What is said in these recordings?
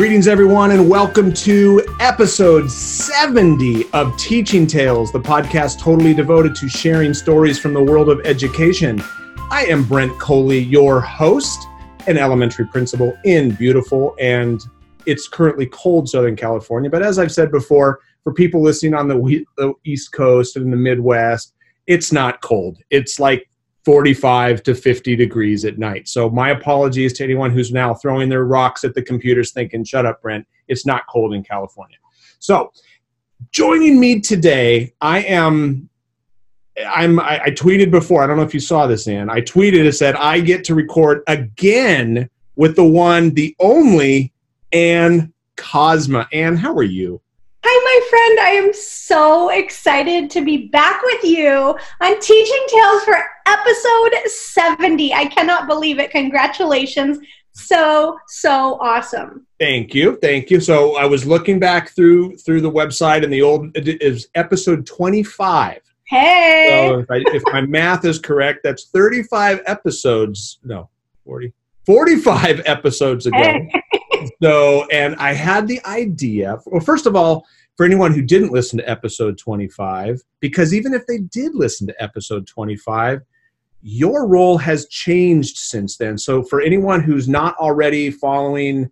Greetings, everyone, and welcome to episode 70 of Teaching Tales, the podcast totally devoted to sharing stories from the world of education. I am Brent Coley, your host, an elementary principal in beautiful and it's currently cold Southern California. But as I've said before, for people listening on the East Coast and the Midwest, it's not cold. It's like 45 to 50 degrees at night. So my apologies to anyone who's now throwing their rocks at the computers thinking, shut up, Brent. It's not cold in California. So joining me today, I am I'm I, I tweeted before, I don't know if you saw this, Ann. I tweeted and said I get to record again with the one, the only Ann Kozma. Ann, how are you? Hi, my friend. I am so excited to be back with you on Teaching Tales for episode 70. I cannot believe it. Congratulations. So, so awesome. Thank you. Thank you. So I was looking back through through the website and the old it is episode 25. Hey. So if, I, if my math is correct, that's 35 episodes. No, 40. 45 episodes ago. Hey. So, and I had the idea. Well, first of all, for anyone who didn't listen to episode 25, because even if they did listen to episode 25, your role has changed since then. So, for anyone who's not already following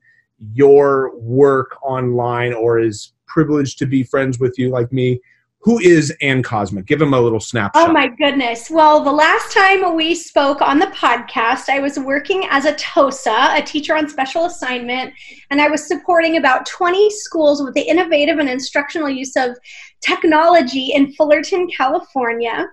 your work online or is privileged to be friends with you like me, who is Ann Kozma? Give him a little snapshot. Oh my goodness. Well, the last time we spoke on the podcast, I was working as a TOSA, a teacher on special assignment, and I was supporting about 20 schools with the innovative and instructional use of technology in Fullerton, California.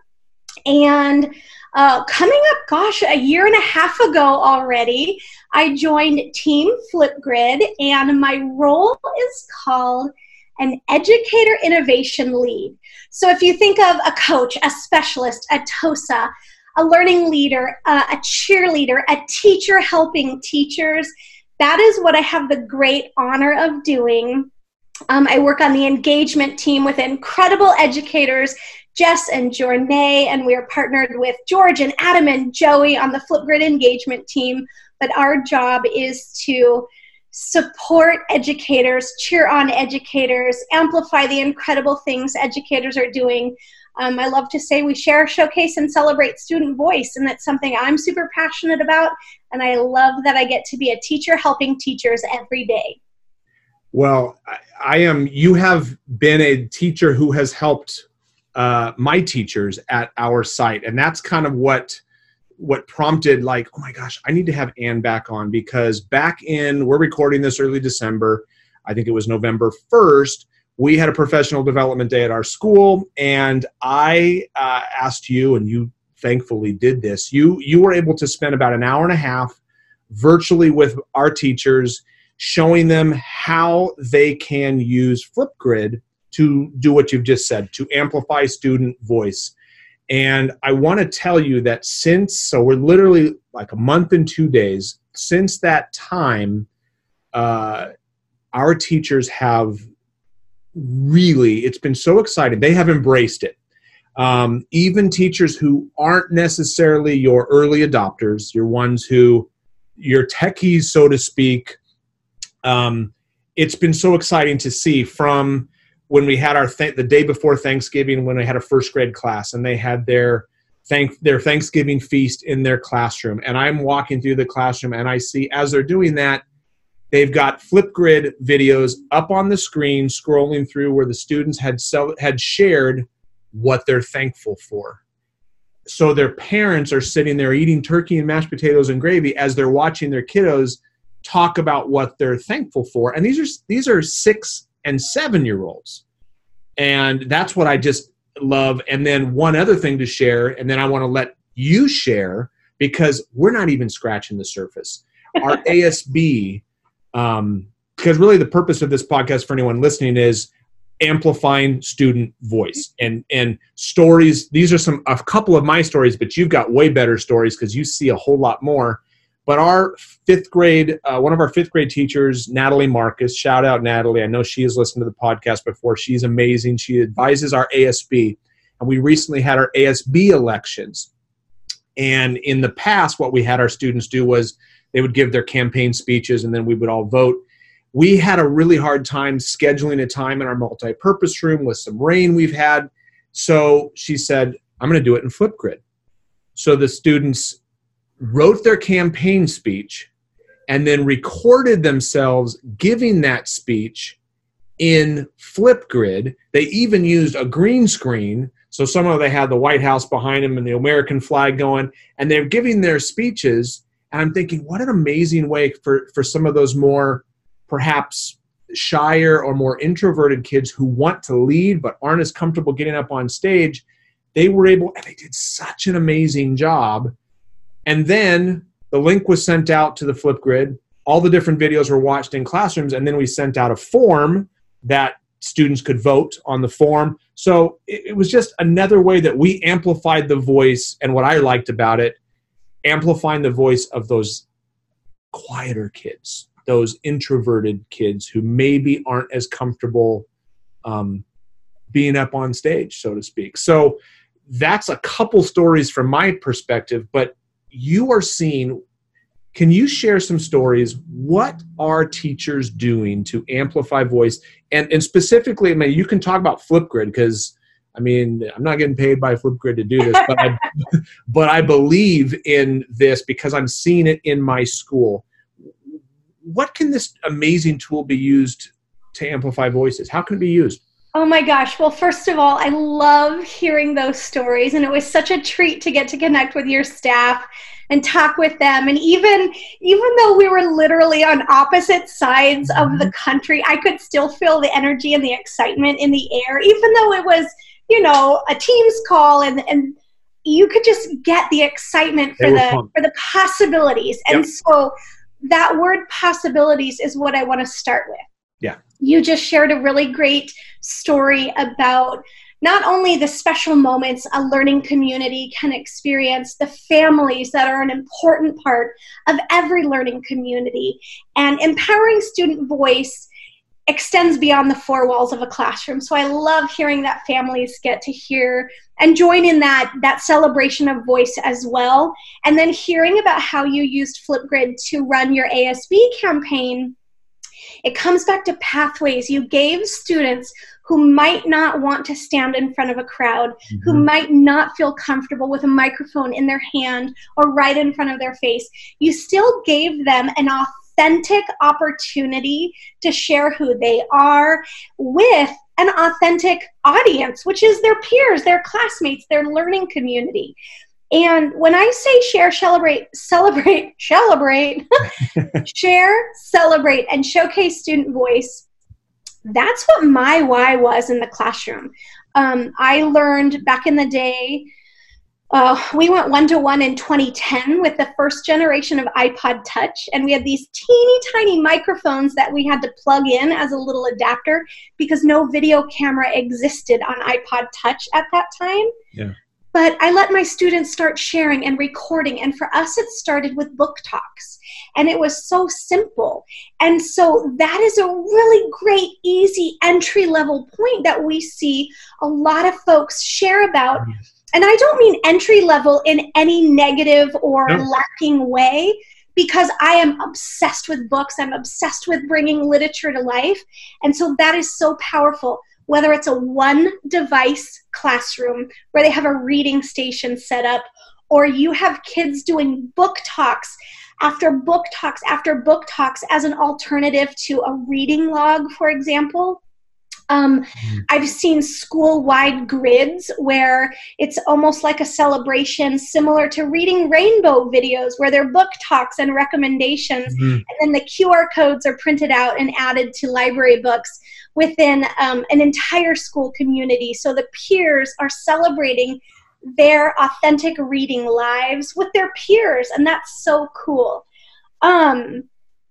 And uh, coming up, gosh, a year and a half ago already, I joined Team Flipgrid, and my role is called an educator innovation lead. So if you think of a coach, a specialist, a TOSA, a learning leader, uh, a cheerleader, a teacher helping teachers, that is what I have the great honor of doing. Um, I work on the engagement team with incredible educators, Jess and Jornea, and we are partnered with George and Adam and Joey on the Flipgrid engagement team. But our job is to support educators, cheer on educators, amplify the incredible things educators are doing. Um, I love to say we share, showcase, and celebrate student voice, and that's something I'm super passionate about. And I love that I get to be a teacher helping teachers every day. Well, I am. You have been a teacher who has helped uh, my teachers at our site, and that's kind of what what prompted like oh my gosh i need to have ann back on because back in we're recording this early december. I think it was november 1st we had a professional development day at our school and i uh, asked you and you thankfully did this. You you were able to spend about an hour and a half virtually with our teachers showing them how they can use flipgrid to do what you've just said to amplify student voice and I want to tell you that since, so we're literally like a month and two days, since that time, uh, our teachers have really, it's been so exciting. They have embraced it. Um, even teachers who aren't necessarily your early adopters, your ones who, your techies, so to speak, um, it's been so exciting to see from when we had our th- the day before Thanksgiving when I had a first grade class and they had their thank their Thanksgiving feast in their classroom and I'm walking through the classroom and I see as they're doing that they've got Flipgrid videos up on the screen scrolling through where the students had sell- had shared what they're thankful for. So their parents are sitting there eating turkey and mashed potatoes and gravy as they're watching their kiddos talk about what they're thankful for. And these are these are 6 and seven year olds. And that's what I just love. And then one other thing to share, and then I want to let you share because we're not even scratching the surface. Our ASB, um, because really the purpose of this podcast for anyone listening is amplifying student voice and and stories these are some a couple of my stories but you've got way better stories because you see a whole lot more but our fifth grade, uh, one of our fifth grade teachers, Natalie Marcus, shout out Natalie. I know she has listened to the podcast before. She's amazing. She advises our ASB. And we recently had our ASB elections. And in the past, what we had our students do was they would give their campaign speeches and then we would all vote. we had a really hard time scheduling a time in our multi-purpose room with some rain we've had. So she said, I'm going to do it in Flipgrid. So the students wrote their campaign speech and then recorded themselves giving that speech in Flipgrid. They even used a green screen. So some of they had the White House behind them and the American flag going, and they're giving their speeches. And I'm thinking, what an amazing way for, for some of those more perhaps shyer or more introverted kids who want to lead but aren't as comfortable getting up on stage, they were able, and they did such an amazing job. And then the link was sent out to the Flipgrid. All the different videos were watched in classrooms, and then we sent out a form that students could vote on the form. So it, it was just another way that we amplified the voice, and what I liked about it, amplifying the voice of those quieter kids those introverted kids who maybe aren't as comfortable um, being up on stage, so to speak. So that's a couple stories from my perspective, but you are seeing. Can you share some stories? What are teachers doing to amplify voice? And, and specifically, I mean, you can talk about Flipgrid because I mean, I'm not getting paid by Flipgrid to do this, but I, but I believe in this because I'm seeing it in my school what can this amazing tool be used to amplify voices? How can it be used? Oh my gosh. Well, first of all, I love hearing those stories, and it was such a treat to get to connect with your staff and talk with them. And even even though we were literally on opposite sides of the mm-hmm. country, I could still feel the energy and the excitement in the air, even though it was, you know, a Teams call and and you could just get the excitement for the fun. for the possibilities. And yep. so that word possibilities is what I want to start with. You just shared a really great story about not only the special moments a learning community can experience, the families that are an important part of every learning community, and empowering student voice extends beyond the four walls of a classroom. So I love hearing that families get to hear and join in that that celebration of voice as well. And then hearing about how you used Flipgrid to run your ASB campaign. It comes back to pathways. You gave students who might not want to stand in front of a crowd, mm-hmm. who might not feel comfortable with a microphone in their hand or right in front of their face. You still gave them an authentic authentic opportunity to share who they are with an authentic audience, which is their peers, their classmates, their learning community. And when I say share, celebrate, celebrate, celebrate, share, celebrate, and showcase student voice, that's what my why was in the classroom. Um, I learned back in the day uh, we went one to one in 2010 with the first generation of iPod Touch, and we had these teeny tiny microphones that we had to plug in as a little adapter because no video camera existed on iPod Touch at that time. Yeah. But I let my students start sharing and recording, and for us, it started with book talks. And it was so simple. And so that is a really great, easy entry level point that we see a lot of folks share about and I don't mean entry level in any negative or no. lacking way because I am obsessed with books. I'm obsessed with bringing literature to life. And so that is so powerful. Whether it's a one device classroom where they have a reading station set up, or you have kids doing book talks after book talks after book talks as an alternative to a reading log, for example. Um, mm-hmm. I've seen school wide grids where it's almost like a celebration, similar to reading rainbow videos, where there are book talks and recommendations, mm-hmm. and then the QR codes are printed out and added to library books within um, an entire school community. So the peers are celebrating their authentic reading lives with their peers, and that's so cool. Um,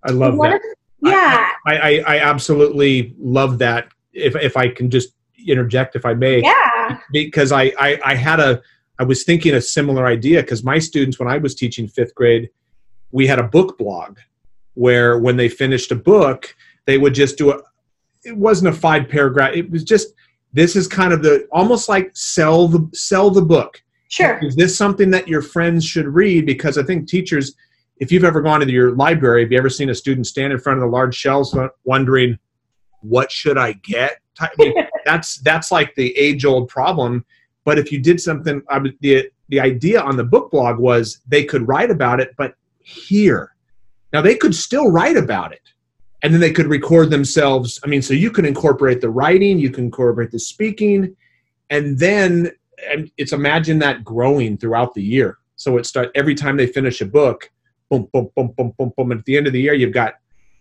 I love that. Of, yeah, I, I, I absolutely love that if if I can just interject, if I may. Yeah. Because I I, I had a I was thinking a similar idea because my students when I was teaching fifth grade, we had a book blog where when they finished a book, they would just do a. It wasn't a five paragraph. It was just this is kind of the almost like sell the sell the book. Sure. Is this something that your friends should read? Because I think teachers if you've ever gone to your library, have you ever seen a student stand in front of the large shelves wondering, what should I get? I mean, that's that's like the age old problem. But if you did something, I mean, the the idea on the book blog was they could write about it, but here. Now they could still write about it, and then they could record themselves. I mean, so you can incorporate the writing, you can incorporate the speaking, and then and it's imagine that growing throughout the year. So it start every time they finish a book, boom, boom, boom, boom, boom, boom. And at the end of the year, you've got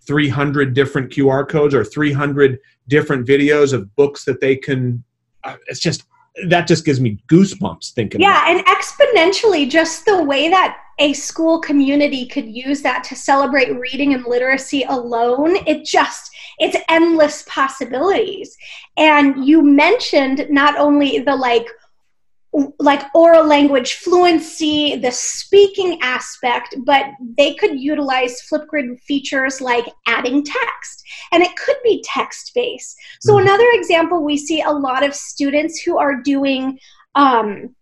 300 different QR codes or 300 different videos of books that they can. Uh, it's just that just gives me goosebumps thinking. Yeah, and exponentially, just the way that a school community could use that to celebrate reading and literacy alone, it just it's endless possibilities. And you mentioned not only the like like oral language fluency, the speaking aspect, but they could utilize Flipgrid features like adding text. And it could be text based. So, mm-hmm. another example, we see a lot of students who are doing um,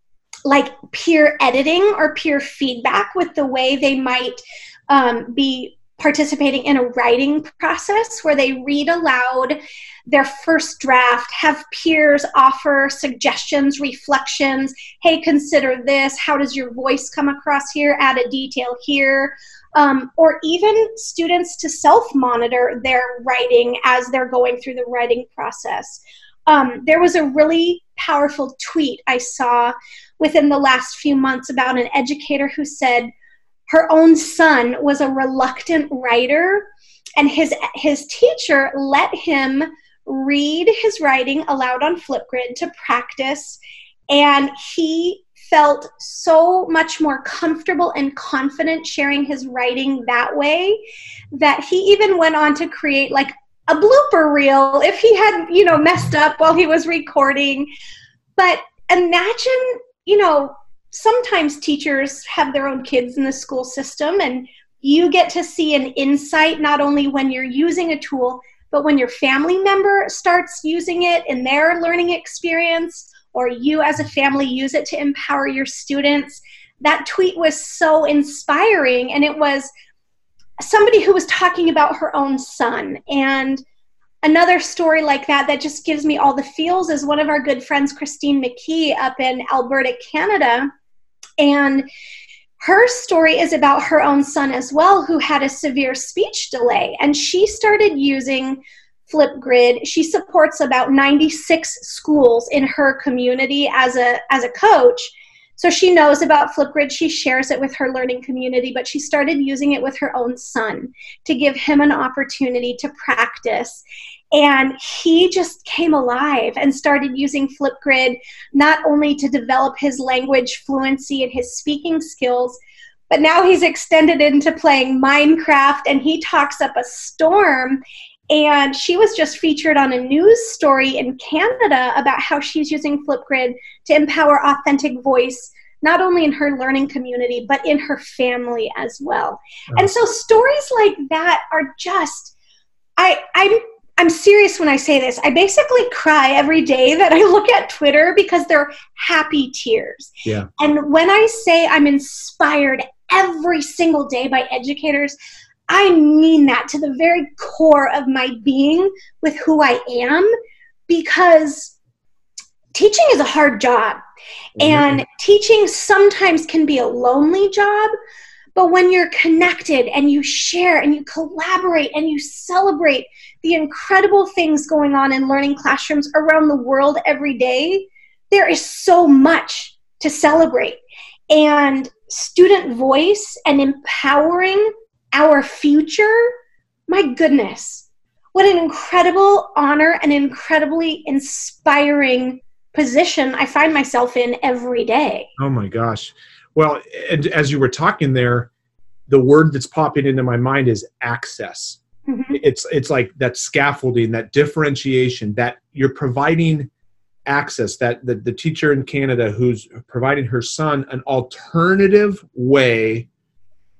like peer editing or peer feedback with the way they might um, be participating in a writing process where they read aloud their first draft, have peers offer suggestions, reflections. Hey, consider this. How does your voice come across here? Add a detail here. Um, or even students to self monitor their writing as they're going through the writing process. Um, there was a really powerful tweet I saw within the last few months about an educator who said, her own son was a reluctant writer and his his teacher let him read his writing aloud on flipgrid to practice and he felt so much more comfortable and confident sharing his writing that way that he even went on to create like a blooper reel if he had you know messed up while he was recording. But imagine you know sometimes teachers have their own kids in the school system and you get to see an insight not only when you're using a tool but when your family member starts using it in their learning experience or you as a family use it to empower your students. That tweet was so inspiring and it was somebody who was talking about her own son. And another story like that that just gives me all the feels is one of our good friends christine mckee up in alberta canada and her story is about her own son as well, who had a severe speech delay. And she started using Flipgrid. She supports about 96 schools in her community as a, as a coach. So she knows about Flipgrid. She shares it with her learning community, but she started using it with her own son to give him an opportunity to practice. And he just came alive and started using Flipgrid not only to develop his language fluency and his speaking skills, but now he's extended into playing Minecraft and he talks up a storm. And she was just featured on a news story in Canada about how she's using Flipgrid to empower authentic voice not only in her learning community but in her family as well. And so stories like that are just I I'm I'm serious when I say this. I basically cry every day that I look at Twitter because they're happy tears. Yeah. And when I say I'm inspired every single day by educators, I mean that to the very core of my being with who I am because teaching is a hard job. Mm-hmm. And teaching sometimes can be a lonely job, but when you're connected and you share and you collaborate and you celebrate the incredible things going on in learning classrooms around the world every day, there is so much to celebrate. And student voice and empowering our future, my goodness, what an incredible honor and incredibly inspiring position I find myself in every day. Oh my gosh. Well, and as you were talking there, the word that's popping into my mind is access. Mm-hmm. It's it's like that scaffolding, that differentiation, that you're providing access. That the, the teacher in Canada who's providing her son an alternative way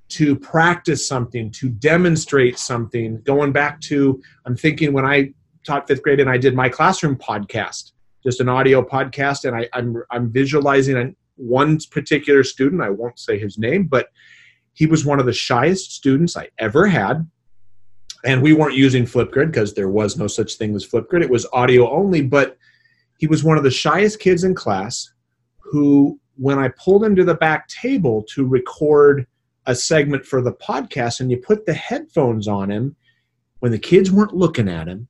to practice something, to demonstrate something. Going back to, I'm thinking when I taught fifth grade and I did my classroom podcast, just an audio podcast, and I, I'm I'm visualizing one particular student. I won't say his name, but he was one of the shyest students I ever had. And we weren't using Flipgrid because there was no such thing as Flipgrid. It was audio only, but he was one of the shyest kids in class who, when I pulled him to the back table to record a segment for the podcast and you put the headphones on him, when the kids weren't looking at him,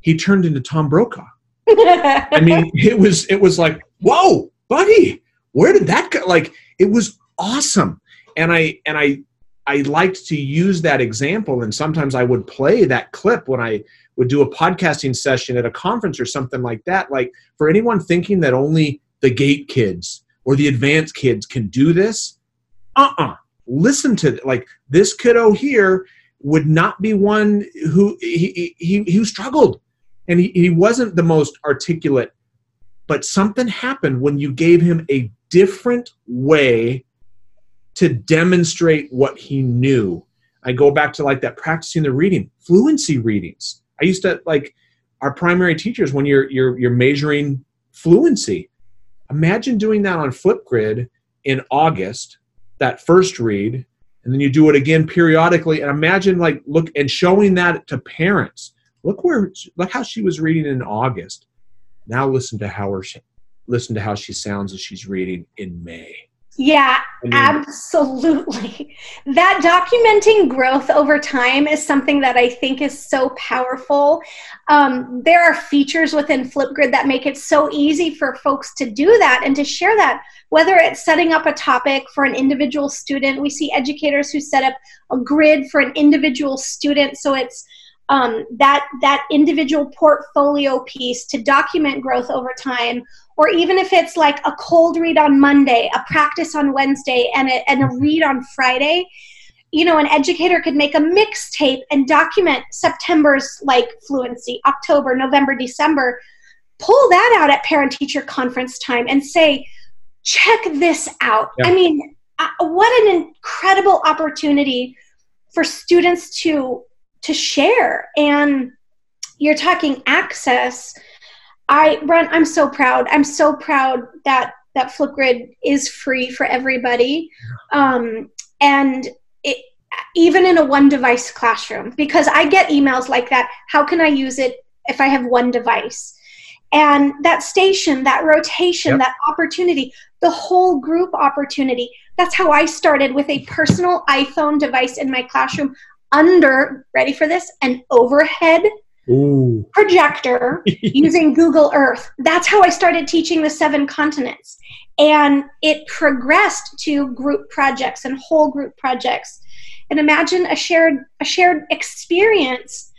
he turned into Tom Brokaw. I mean, it was it was like, whoa, buddy, where did that go? Like, it was awesome. And I and I I liked to use that example, and sometimes I would play that clip when I would do a podcasting session at a conference or something like that. Like for anyone thinking that only the GATE kids or the advanced kids can do this, uh-uh. Listen to like this kiddo here would not be one who he he, he struggled and he, he wasn't the most articulate but something happened when you gave him a different way to demonstrate what he knew. I go back to like that practicing the reading fluency readings. I used to like our primary teachers when you're you're you're measuring fluency imagine doing that on flipgrid in august that first read and then you do it again periodically and imagine like look and showing that to parents. Look where look how she was reading in august. Now listen to how her listen to how she sounds as she's reading in may yeah, I mean, absolutely. That documenting growth over time is something that I think is so powerful. Um, there are features within Flipgrid that make it so easy for folks to do that and to share that, whether it's setting up a topic for an individual student. We see educators who set up a grid for an individual student. So it's um, that that individual portfolio piece to document growth over time or even if it's like a cold read on monday a practice on wednesday and a, and a read on friday you know an educator could make a mixtape and document september's like fluency october november december pull that out at parent teacher conference time and say check this out yeah. i mean uh, what an incredible opportunity for students to to share. And you're talking access. I run i'm so proud. I'm so proud that that flipgrid is free for everybody. Um, and it, even in a one device classroom because i get emails like that. How can i use it if i have one device? And that station that rotation yep. that opportunity the whole group opportunity. That's how i started with a personal iphone device in my classroom under, ready for this, an overhead Ooh. projector using Google Earth. That's how I started teaching the seven continents. And it progressed to group projects and whole group projects. And imagine a shared a shared experience,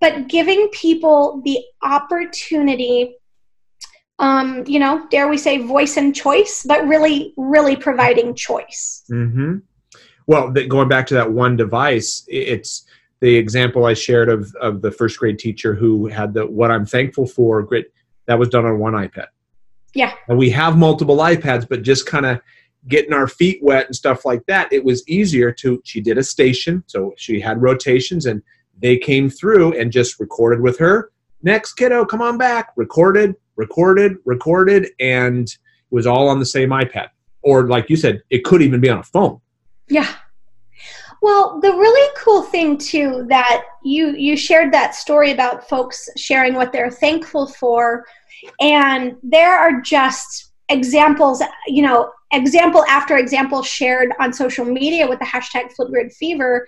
but giving people the opportunity um, you know, dare we say voice and choice, but really, really providing choice. Mm-hmm. Well, going back to that one device, it's the example I shared of of the first grade teacher who had the what I'm thankful for. Great, that was done on one iPad. Yeah. And we have multiple iPads, but just kind of getting our feet wet and stuff like that, it was easier to. She did a station, so she had rotations, and they came through and just recorded with her. Next kiddo, come on back. Recorded, recorded, recorded, and it was all on the same iPad. Or like you said, it could even be on a phone. Yeah. Well, the really cool thing too that you you shared that story about folks sharing what they're thankful for and there are just examples, you know, example after example shared on social media with the hashtag Flipgrid Fever.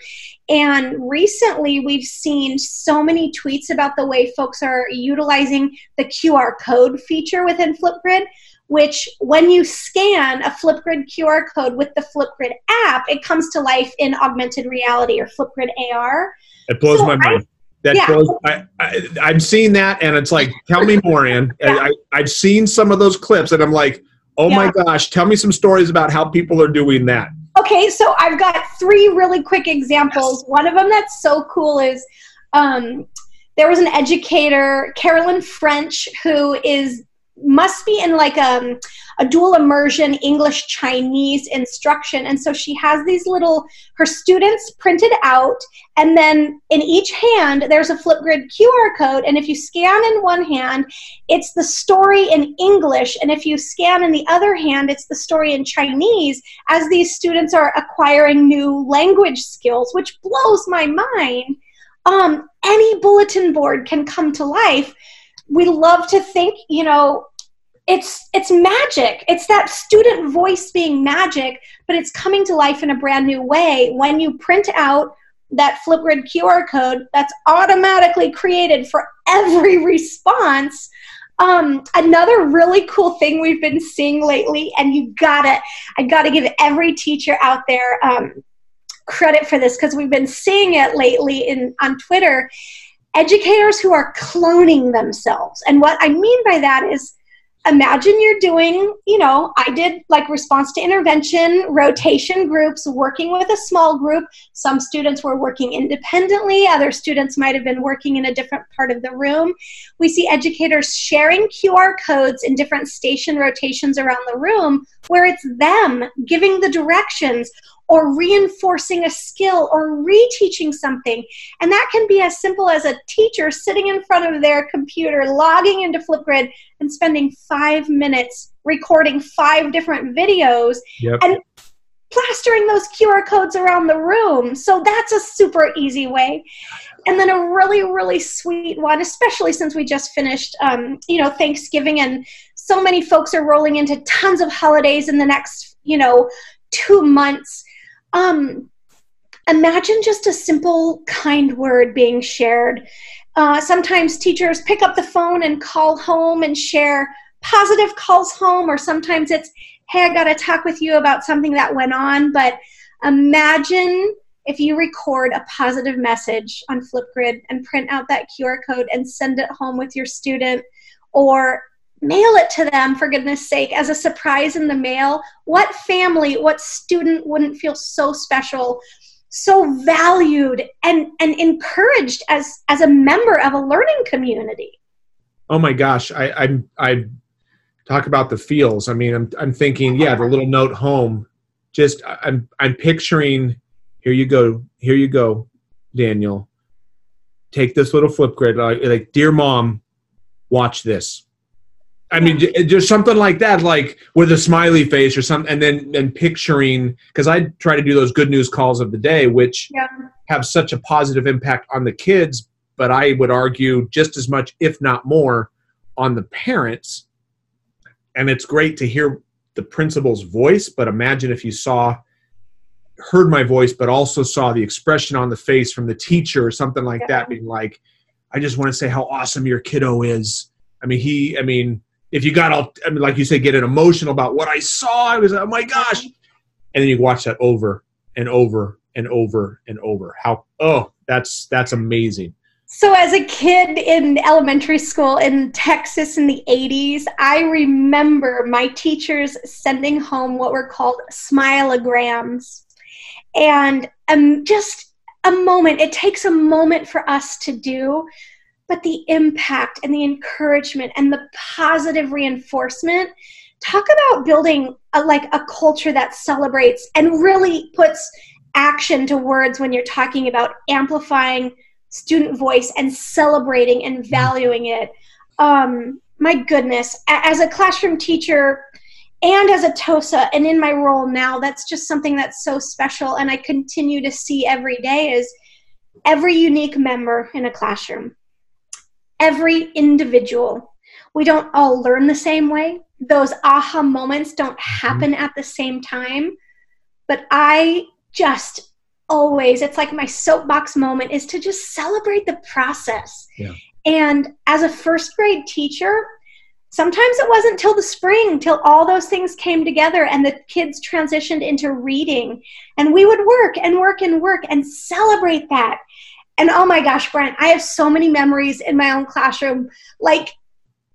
And recently we've seen so many tweets about the way folks are utilizing the QR code feature within Flipgrid which when you scan a Flipgrid QR code with the Flipgrid app, it comes to life in augmented reality or Flipgrid AR. It blows so my mind. I, that yeah. blows, I, I, I'm seeing that, and it's like, tell me more, Ann. yeah. I, I've seen some of those clips, and I'm like, oh yeah. my gosh, tell me some stories about how people are doing that. Okay, so I've got three really quick examples. Yes. One of them that's so cool is um, there was an educator, Carolyn French, who is must be in like a, a dual immersion English Chinese instruction. And so she has these little, her students printed out, and then in each hand, there's a Flipgrid QR code. And if you scan in one hand, it's the story in English. And if you scan in the other hand, it's the story in Chinese as these students are acquiring new language skills, which blows my mind. Um, any bulletin board can come to life we love to think you know it's it's magic. It's that student voice being magic but it's coming to life in a brand new way. When you print out that flipgrid qr code that's automatically created for every response um, another really cool thing we've been seeing lately and you gotta i gotta give every teacher out there um, credit for this because we've been seeing it lately in on twitter educators who are cloning themselves. And what I mean by that is imagine you're doing, you know, I did like response to intervention, rotation groups, working with a small group. Some students were working independently, other students might have been working in a different part of the room. We see educators sharing QR codes in different station rotations around the room where it's them giving the directions or reinforcing a skill or reteaching something. And that can be as simple as a teacher sitting in front of their computer, logging into Flipgrid, and spending five minutes recording five different videos yep. and plastering those QR codes around the room. So that's a super easy way. And then a really, really sweet one, especially since we just finished, um, you know, Thanksgiving, and so many folks are rolling into tons of holidays in the next, you know, two months um, imagine just a simple, kind word being shared. Uh, sometimes teachers pick up the phone and call home and share positive calls home, or sometimes it's, hey, I got to talk with you about something that went on. But imagine if you record a positive message on Flipgrid and print out that QR code and send it home with your student, or mail it to them for goodness sake as a surprise in the mail. What family what student wouldn't feel so special so valued and and encouraged as as a member of a learning community? Oh my gosh i i i talk about the feels. I mean i'm i'm thinking yeah the little note home. Just i'm i'm picturing here you go here you go daniel. Take this little Flipgrid like, like dear mom watch this I mean, just something like that, like with a smiley face or something, and then and picturing because I try to do those good news calls of the day, which yeah. have such a positive impact on the kids, but I would argue just as much, if not more, on the parents. And it's great to hear the principal's voice, but imagine if you saw, heard my voice, but also saw the expression on the face from the teacher or something like yeah. that, being like, "I just want to say how awesome your kiddo is." I mean, he, I mean if you got all, I mean, like you said, get emotional about what I saw, I was, oh my gosh. And then you watch that over and over and over and over. How, oh, that's, that's amazing. So, as a kid in elementary school in Texas in the 80s, I remember my teachers sending home what were called smilograms. And um, just a moment, it takes a moment for us to do, but the impact and the encouragement and the positive reinforcement. Talk about building a, like a culture that celebrates and really puts action to words when you're talking about amplifying student voice and celebrating and valuing it. Um, my goodness as a classroom teacher and as a tosa and in my role now that's just something that's so special and i continue to see every day is every unique member in a classroom every individual. We don't all learn the same way. Those aha moments don't mm-hmm. happen at the same time. But I just always, it's like my soapbox moment is to just celebrate the process. Yeah. And as a first grade teacher, sometimes it wasn't till the spring till all those things came together and the kids transitioned into reading and we would work and work and work and celebrate that and oh my gosh, Brent, I have so many memories in my own classroom. Like,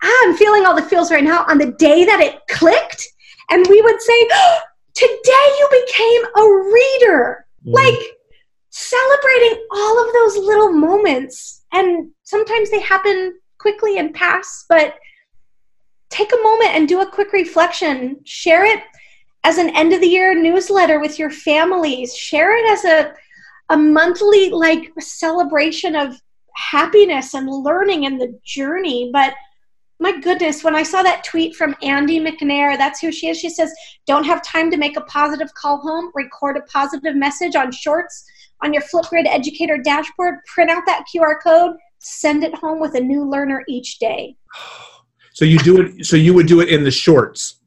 I'm feeling all the feels right now on the day that it clicked. And we would say, oh, Today you became a reader. Mm. Like, celebrating all of those little moments. And sometimes they happen quickly and pass, but take a moment and do a quick reflection. Share it as an end of the year newsletter with your families. Share it as a a monthly like celebration of happiness and learning and the journey. But my goodness, when I saw that tweet from Andi McNair, that's who she is. She says, Don't have time to make a positive call home, record a positive message on shorts on your Flipgrid educator dashboard, print out that QR code, send it home with a new learner each day. So you do it so you would do it in the shorts.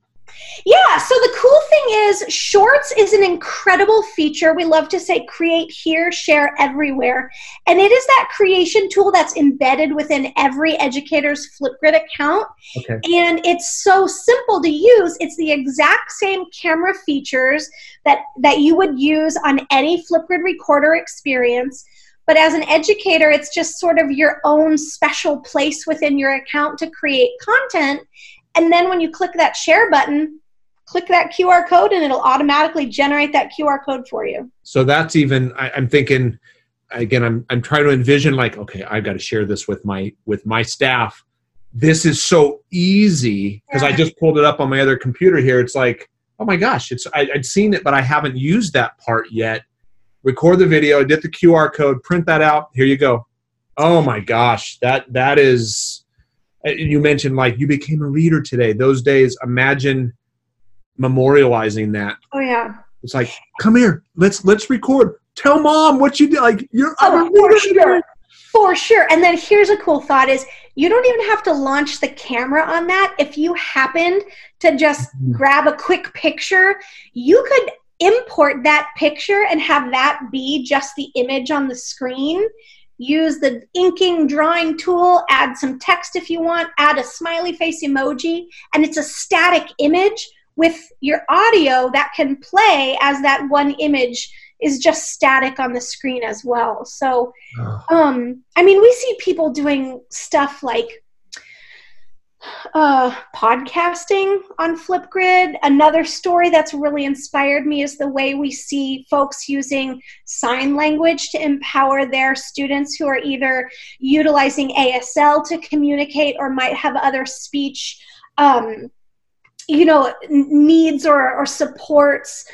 Yeah, so the cool thing is Shorts is an incredible feature. We love to say create here, share everywhere. And it is that creation tool that's embedded within every educator's Flipgrid account. Okay. And it's so simple to use. It's the exact same camera features that that you would use on any Flipgrid recorder experience. But as an educator, it's just sort of your own special place within your account to create content. And then when you click that share button, click that QR code and it'll automatically generate that QR code for you. So that's even I, am thinking again, I'm I'm trying to envision like, okay, I've got to share this with my with my staff. This is so easy because yeah. I just pulled it up on my other computer here. It's like, oh my gosh, it's I, I'd seen it, but I haven't used that part yet. Record the video, get the QR code, print that out. Here you go. Oh my gosh, that that is. Uh, you mentioned like you became a reader today. Those days, imagine memorializing that. Oh yeah. It's like, come here, let's let's record. Tell mom what you did. Like you're oh, for sure. For sure. And then here's a cool thought is you don't even have to launch the camera on that. If you happened to just mm-hmm. grab a quick picture, you could import that picture and have that be just the image on the screen. Use the inking drawing tool, add some text if you want, add a smiley face emoji, and it's a static image with your audio that can play as that one image is just static on the screen as well. So, oh. um, I mean, we see people doing stuff like uh, podcasting on Flipgrid. Another story that's really inspired me is the way we see folks using sign language to empower their students who are either utilizing ASL to communicate or might have other speech. Um, you know needs or, or supports.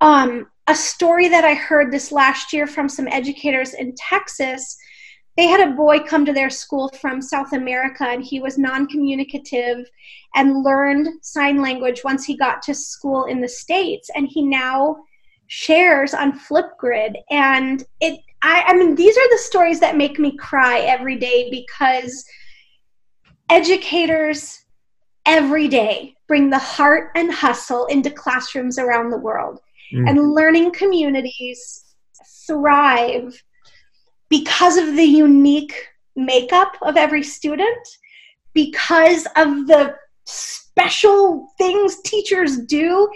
Um, a story that i heard this last year from some educators in texas they had a boy come to their school from south america and he was non-communicative and learned sign language once he got to school in the states and he now shares on flipgrid. And it I, I mean these are the stories that make me cry every day because educators every day bring the heart and hustle into classrooms around the world. Mm-hmm. And learning communities thrive because of the unique makeup of every student, because of the special things teachers do,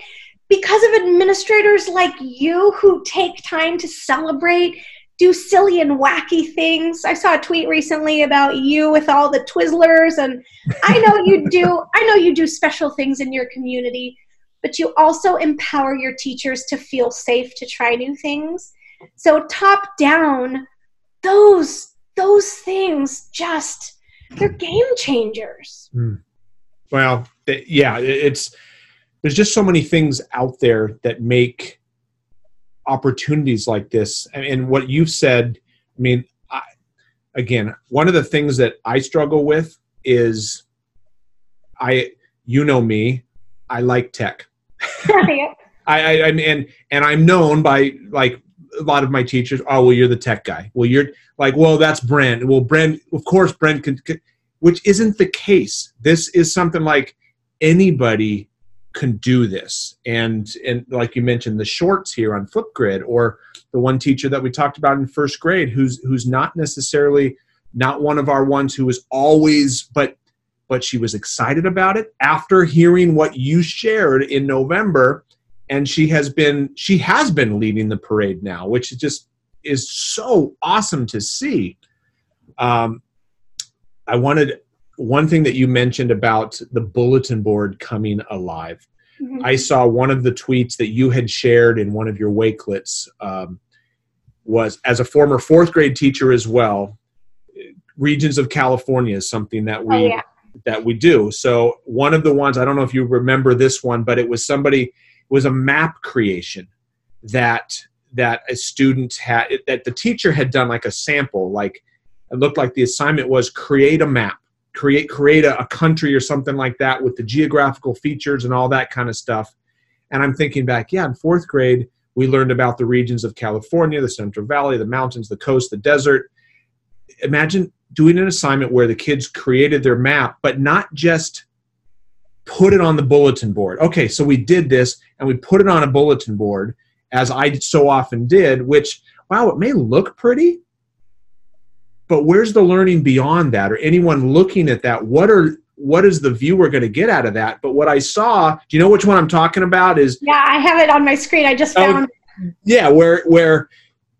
because of administrators like you who take time to celebrate do silly and wacky things. I saw a tweet recently about you with all the Twizzlers, and I know you do. I know you do special things in your community, but you also empower your teachers to feel safe to try new things. So top down, those those things just they're game changers. Mm. Well, yeah, it's there's just so many things out there that make opportunities like this. And what you've said i mean I, again one of the things that i struggle with is i you know me i like tech. I, I I and and i'm known by like a lot of my teachers oh well you're the tech guy. Well you're like well that's brent. Well brent of course brent can, can which isn't the case. This is something like anybody can do this. And and like you mentioned the shorts here on flipgrid or the one teacher that we talked about in first grade who's who's not necessarily not one of our ones who was always but but she was excited about it after hearing what you shared in november. And she has been she has been leading the parade now which just is so awesome to see. Um, i wanted one thing that you mentioned about the bulletin board coming alive. Mm-hmm. I saw one of the tweets that you had shared in one of your Wakelets um, was as a former fourth grade teacher as well. Regions of California is something that we oh, yeah. that we do. So one of the ones I don't know if you remember this one, but it was somebody it was a map creation that that a student had that the teacher had done like a sample like it looked like the assignment was create a map create create a, a country or something like that with the geographical features and all that kind of stuff. And i'm thinking back yeah in fourth grade we learned about the regions of california the central valley the mountains the coast the desert. Imagine doing an assignment where the kids created their map but not just put it on the bulletin board. Okay so we did this and we put it on a bulletin board as I so often did, which, wow, it may look pretty, but where's the learning beyond that or anyone looking at that? What are what is the viewer going to get out of that? But what I saw, do you know which one I'm talking about? Is yeah, I have it on my screen. I just oh, found. Oh, yeah, where where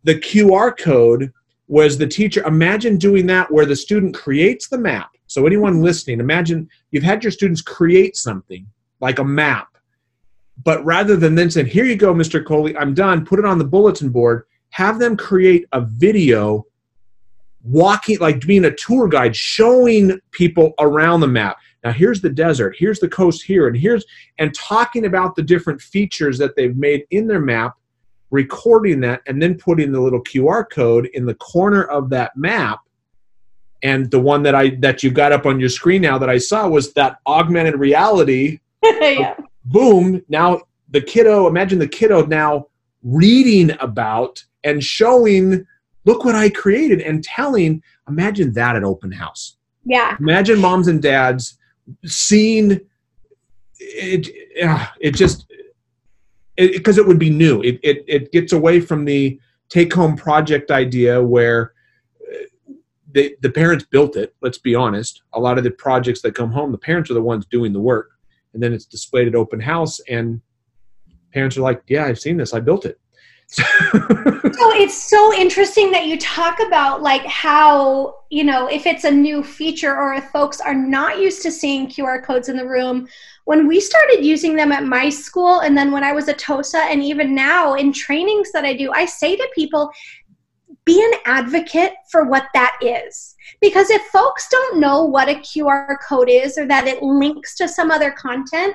the QR code was the teacher. Imagine doing that where the student creates the map. So anyone listening, imagine you've had your students create something like a map but rather than then saying, here you go, Mr. Coley, I'm done, put it on the bulletin board, have them create a video walking, like being a tour guide, showing people around the map. Now, here's the desert, here's the coast here, and here's, and talking about the different features that they've made in their map, recording that, and then putting the little QR code in the corner of that map. And the one that I that you got up on your screen now that I saw was that augmented reality yeah boom, now the kiddo, imagine the kiddo now reading about and showing, look what I created, and telling, imagine that at open house. Yeah. Imagine moms and dads seeing it, it just, because it, it, would be new. It, it, it gets away from the take home project idea where uh, they, the parents built it, let's be honest. A lot of the projects that come home, the parents are the ones doing the work and then it's displayed at open house and parents are like yeah i've seen this i built it so it's so interesting that you talk about like how you know if it's a new feature or if folks are not used to seeing qr codes in the room when we started using them at my school and then when i was a tosa and even now in trainings that i do i say to people be an advocate for what that is. Because if folks don't know what a QR code is or that it links to some other content,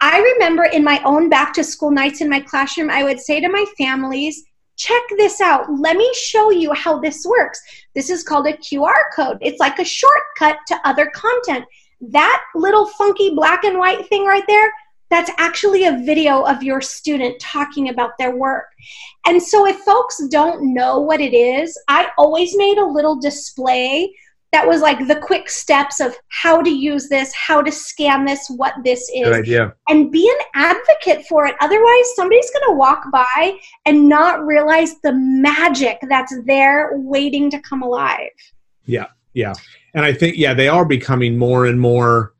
I remember in my own back to school nights in my classroom, I would say to my families, check this out. Let me show you how this works. This is called a QR code. It's like a shortcut to other content. That little funky black and white thing right there, that's actually a video of your student talking about their work. And so if folks don't know what it is, I always made a little display that was like the quick steps of how to use this, how to scan this, what this is. Good idea. And be an advocate for it. Otherwise, somebody's going to walk by and not realize the magic that's there waiting to come alive. Yeah, yeah. And I think, yeah, they are becoming more and more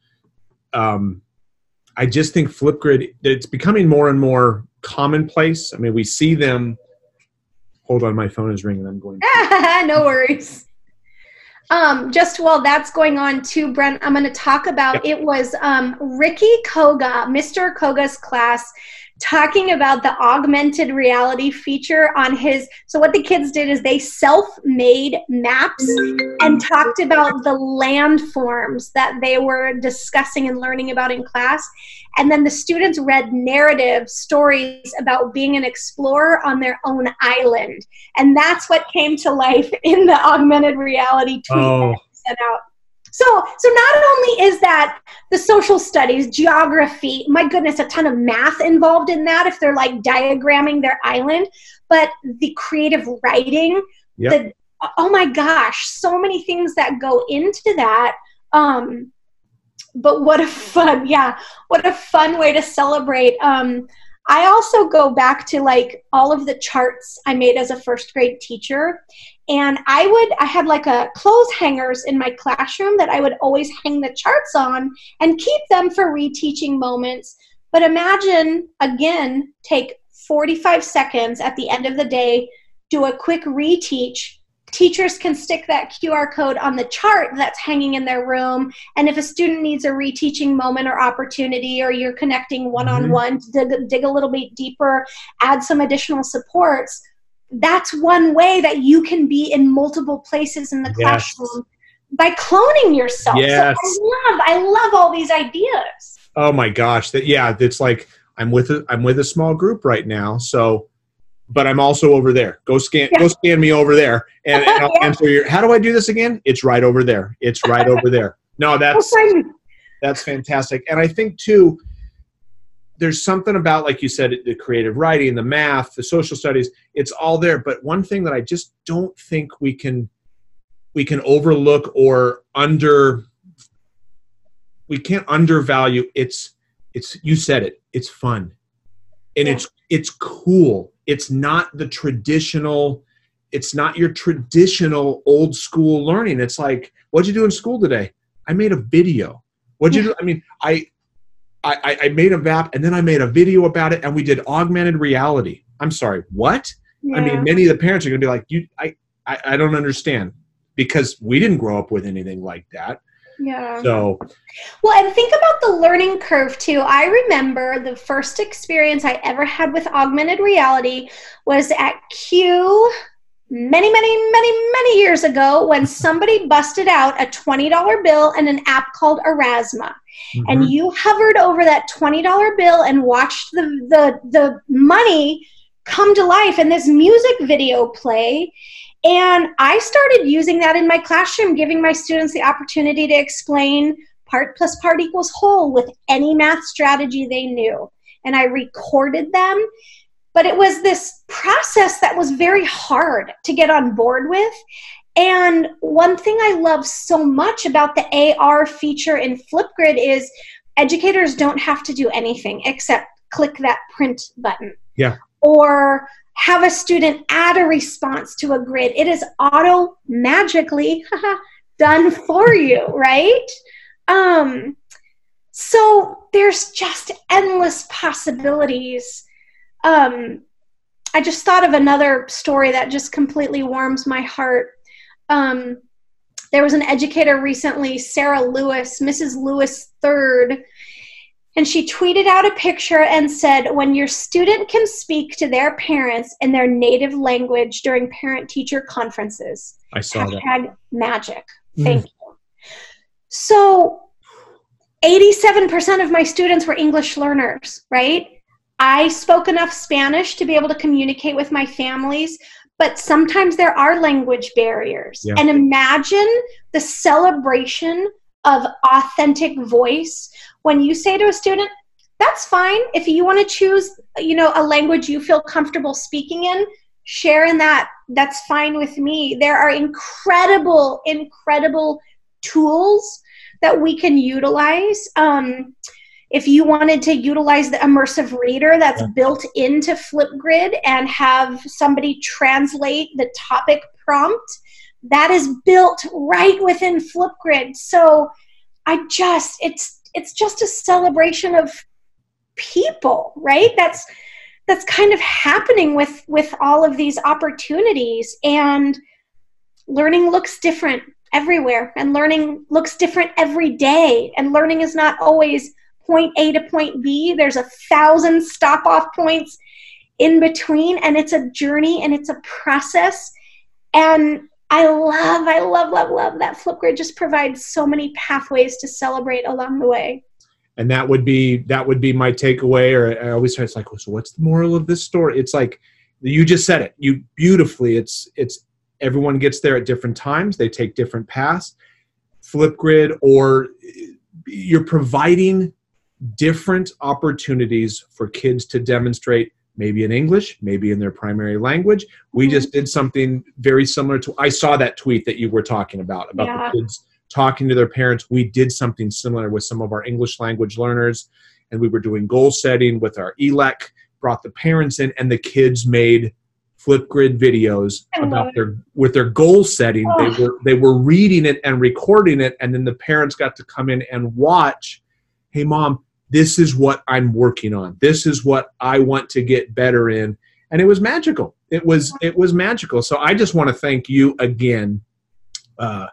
um, I just think Flipgrid it's becoming more and more commonplace. I mean, we see them. Hold on, my phone is ringing. I'm going. no worries. Um, just while that's going on too, Brent, I'm going to talk about yep. it was um, Ricky Koga, Mr. Koga's class talking about the augmented reality feature on his so what the kids did is they self-made maps and talked about the landforms that they were discussing and learning about in class and then the students read narrative stories about being an explorer on their own island and that's what came to life in the augmented reality tweet oh. sent out so, so not only is that the social studies, geography, my goodness, a ton of math involved in that if they're like diagramming their island, but the creative writing, yep. the oh my gosh, so many things that go into that. Um, but what a fun, yeah, what a fun way to celebrate. Um, I also go back to like all of the charts I made as a first grade teacher. And I would, I had like a clothes hangers in my classroom that I would always hang the charts on and keep them for reteaching moments. But imagine, again, take 45 seconds at the end of the day, do a quick reteach teachers can stick that QR code on the chart that's hanging in their room. And if a student needs a reteaching moment or opportunity, or you're connecting one on one to dig, dig, a little bit deeper, add some additional supports, that's one way that you can be in multiple places in the classroom. by cloning yourself. Yes. So I love, I love all these ideas. Oh my gosh, that yeah, it's like I'm with a, I'm with a small group right now, so but I'm also over there. Go scan Yeah. go scan me over there, and, and I'll Yeah. answer your. How do I do this again? It's right over there. It's right over there. No, that's that's fantastic, and I think too. There's something about, like you said, the creative writing, the math, the social studies. It's all there, but one thing that I just don't think we can we can overlook or under we can't undervalue it's it's you said it it's fun and Yeah. it's it's cool it's not the traditional it's not your traditional old school learning it's like what'd you do in school today i made a video what'd you do i mean i I, I- made a app and then I made a video about it and we did augmented reality. I'm sorry, what? I mean, many of the parents are going to be like, "You, I, I, I don't understand," because we didn't grow up with anything like that. Yeah. So, Well, and think about the learning curve too. I remember the first experience I ever had with augmented reality was at CUE many, many, many, many years ago when somebody busted out a $20 bill and an app called Aurasma. mhm. And you hovered over that $20 bill and watched the, the, the money come to life and this music video play. And I started using that in my classroom, giving my students the opportunity to explain part plus part equals whole with any math strategy they knew. And I recorded them. But it was this process that was very hard to get on board with. And one thing I love so much about the AR feature in Flipgrid is educators don't have to do anything except click that print button. Yeah. Or have a student add a response to a grid. It is auto magically done for you, right? Um, so there's just endless possibilities. Um, I just thought of another story that just completely warms my heart. Um, there was an educator recently, Sarah Lewis, Mrs. Lewis Third, and she tweeted out a picture and said, "When your student can speak to their parents in their native language during parent-teacher conferences, I saw that. hashtag magic." Mm. Thank you. So, 87% of my students were English learners, right? I spoke enough Spanish to be able to communicate with my families, but sometimes there are language barriers. Yeah. And imagine the celebration of authentic voice when you say to a student, that's fine. If you want to choose, you know, a language you feel comfortable speaking in, share in that. That's fine with me. There are incredible, incredible tools that we can utilize. Um, if you wanted to utilize the immersive reader that's Yeah. built into Flipgrid and have somebody translate the topic prompt, that is built right within Flipgrid. So I just it's it's just a celebration of people, right? That's that's kind of happening with with all of these opportunities and learning looks different everywhere and learning looks different every day and learning is not always point A to point B. There's a thousand stop off points in between, and it's a journey and it's a process. And I love, I love, love, love that Flipgrid just provides so many pathways to celebrate along the way. and that would be that would be my takeaway or i always say it's like so what's the moral of this story it's like you just said it you beautifully it's it's everyone gets there at different times they take different paths flipgrid or you're providing different opportunities for kids to demonstrate maybe in english maybe in their primary language we Mhm. just did something very similar to i saw that tweet that you were talking about about Yeah. the kids talking to their parents we did something similar with some of our english language learners and we were doing goal setting with our ELAC brought the parents in and the kids made flipgrid videos about their with their goal setting Oh. they were they were reading it and recording it and then the parents got to come in and watch hey mom this is what i'm working on. This is what i want to get better in. And it was magical. It was it was magical. So i just want to thank you again uh,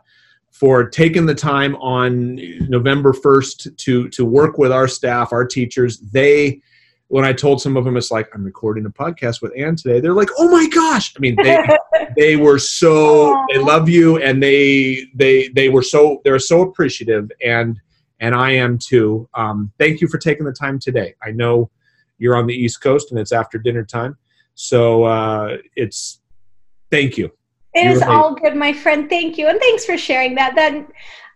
for taking the time on november 1st to to work with our staff our teachers. They when I told some of them, it's like I'm recording a podcast with Ann today. They're like, "Oh my gosh!" I mean, they they were so they love you, and they they they were so they're so appreciative, and and I am too. Um, thank you for taking the time today. I know you're on the East Coast and it's after dinner time, so uh, it's thank you. It You is all good, my friend. Thank you, and thanks for sharing that. That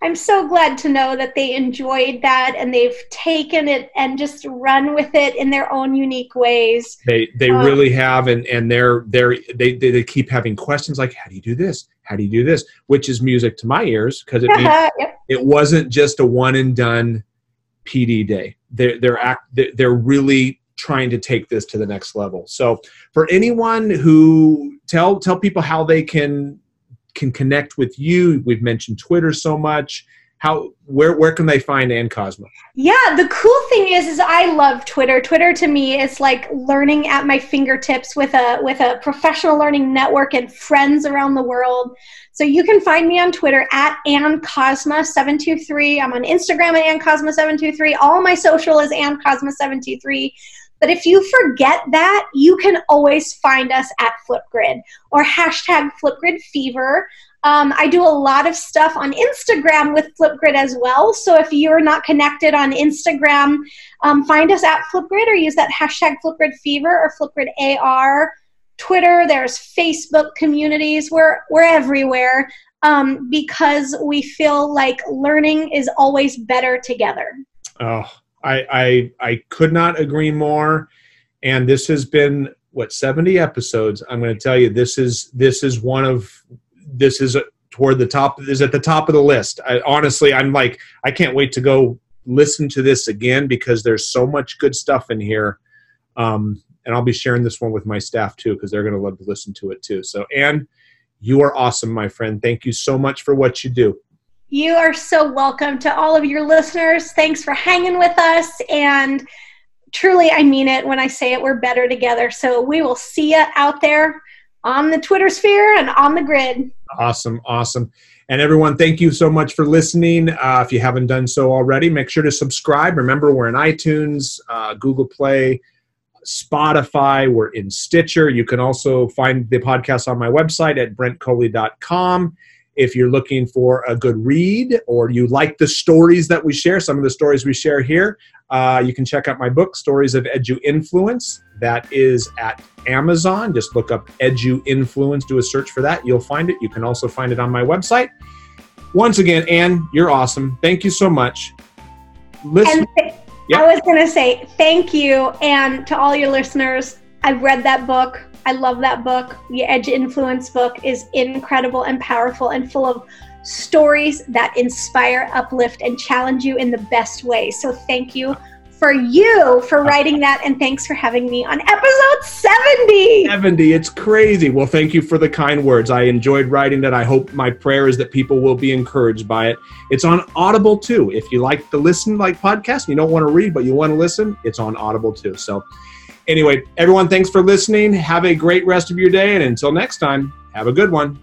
I'm so glad to know that they enjoyed that and they've taken it and just run with it in their own unique ways. They they Um, really have, and and they're they're they, they they keep having questions like, "How do you do this? How do you do this?" Which is music to my ears because it yep. it wasn't just a one and done PD day. They're they're act they're- they're really trying to take this to the next level. So for anyone who tell tell people how they can can connect with you. We've mentioned Twitter so much. How where where can they find Ann Kozma? Yeah, the cool thing is, is I love Twitter. Twitter to me is like learning at my fingertips with a with a professional learning network and friends around the world. So you can find me on Twitter at AnnKozma723. I'm on Instagram at AnnKozma723. All my social is AnnKozma723. But if you forget that, you can always find us at Flipgrid or hashtag Flipgrid Fever. Um, I do a lot of stuff on Instagram with Flipgrid as well. So if you're not connected on Instagram, um, find us at Flipgrid or use that hashtag Flipgrid Fever or Flipgrid AR. Twitter, there's Facebook communities. We're we're everywhere um, because we feel like learning is always better together. Oh, I I I could not agree more. And this has been what 70 episodes. I'm going to tell you this is this is one of this is toward the top is at the top of the list. I, honestly, I'm like I can't wait to go listen to this again because there's so much good stuff in here. Um, and I'll be sharing this one with my staff too because they're going to love to listen to it too. So, Ann, you are awesome, my friend. Thank you so much for what you do. You are so welcome to all of your listeners. Thanks for hanging with us. And truly, I mean it when I say it, we're better together. So we will see you out there on the Twitter sphere and on the grid. Awesome, awesome. And everyone, thank you so much for listening. Uh, if you haven't done so already, make sure to subscribe. Remember, we're in iTunes, uh, Google Play, Spotify, we're in Stitcher. You can also find the podcast on my website at brentcoley.com. If you're looking for a good read or you like the stories that we share, some of the stories we share here, uh, you can check out my book, Stories of Edu Influence. That is at Amazon. Just look up Edu Influence, do a search for that. You'll find it. You can also find it on my website. Once again, Ann, you're awesome. Thank you so much. Listen, And th- Yep. I was going to say thank you. And to all your listeners, I've read that book. I love that book. The Edu Influence book is incredible and powerful and full of stories that inspire, uplift, and challenge you in the best way. So thank you for you for writing that. And thanks for having me on episode 70. 70. It's crazy. Well, thank you for the kind words. I enjoyed writing that. I hope my prayer is that people will be encouraged by it. It's on Audible too. If you like to listen like podcasts, you don't want to read, but you want to listen, it's on Audible too. So, anyway, everyone, thanks for listening. Have a great rest of your day. And until next time, have a good one.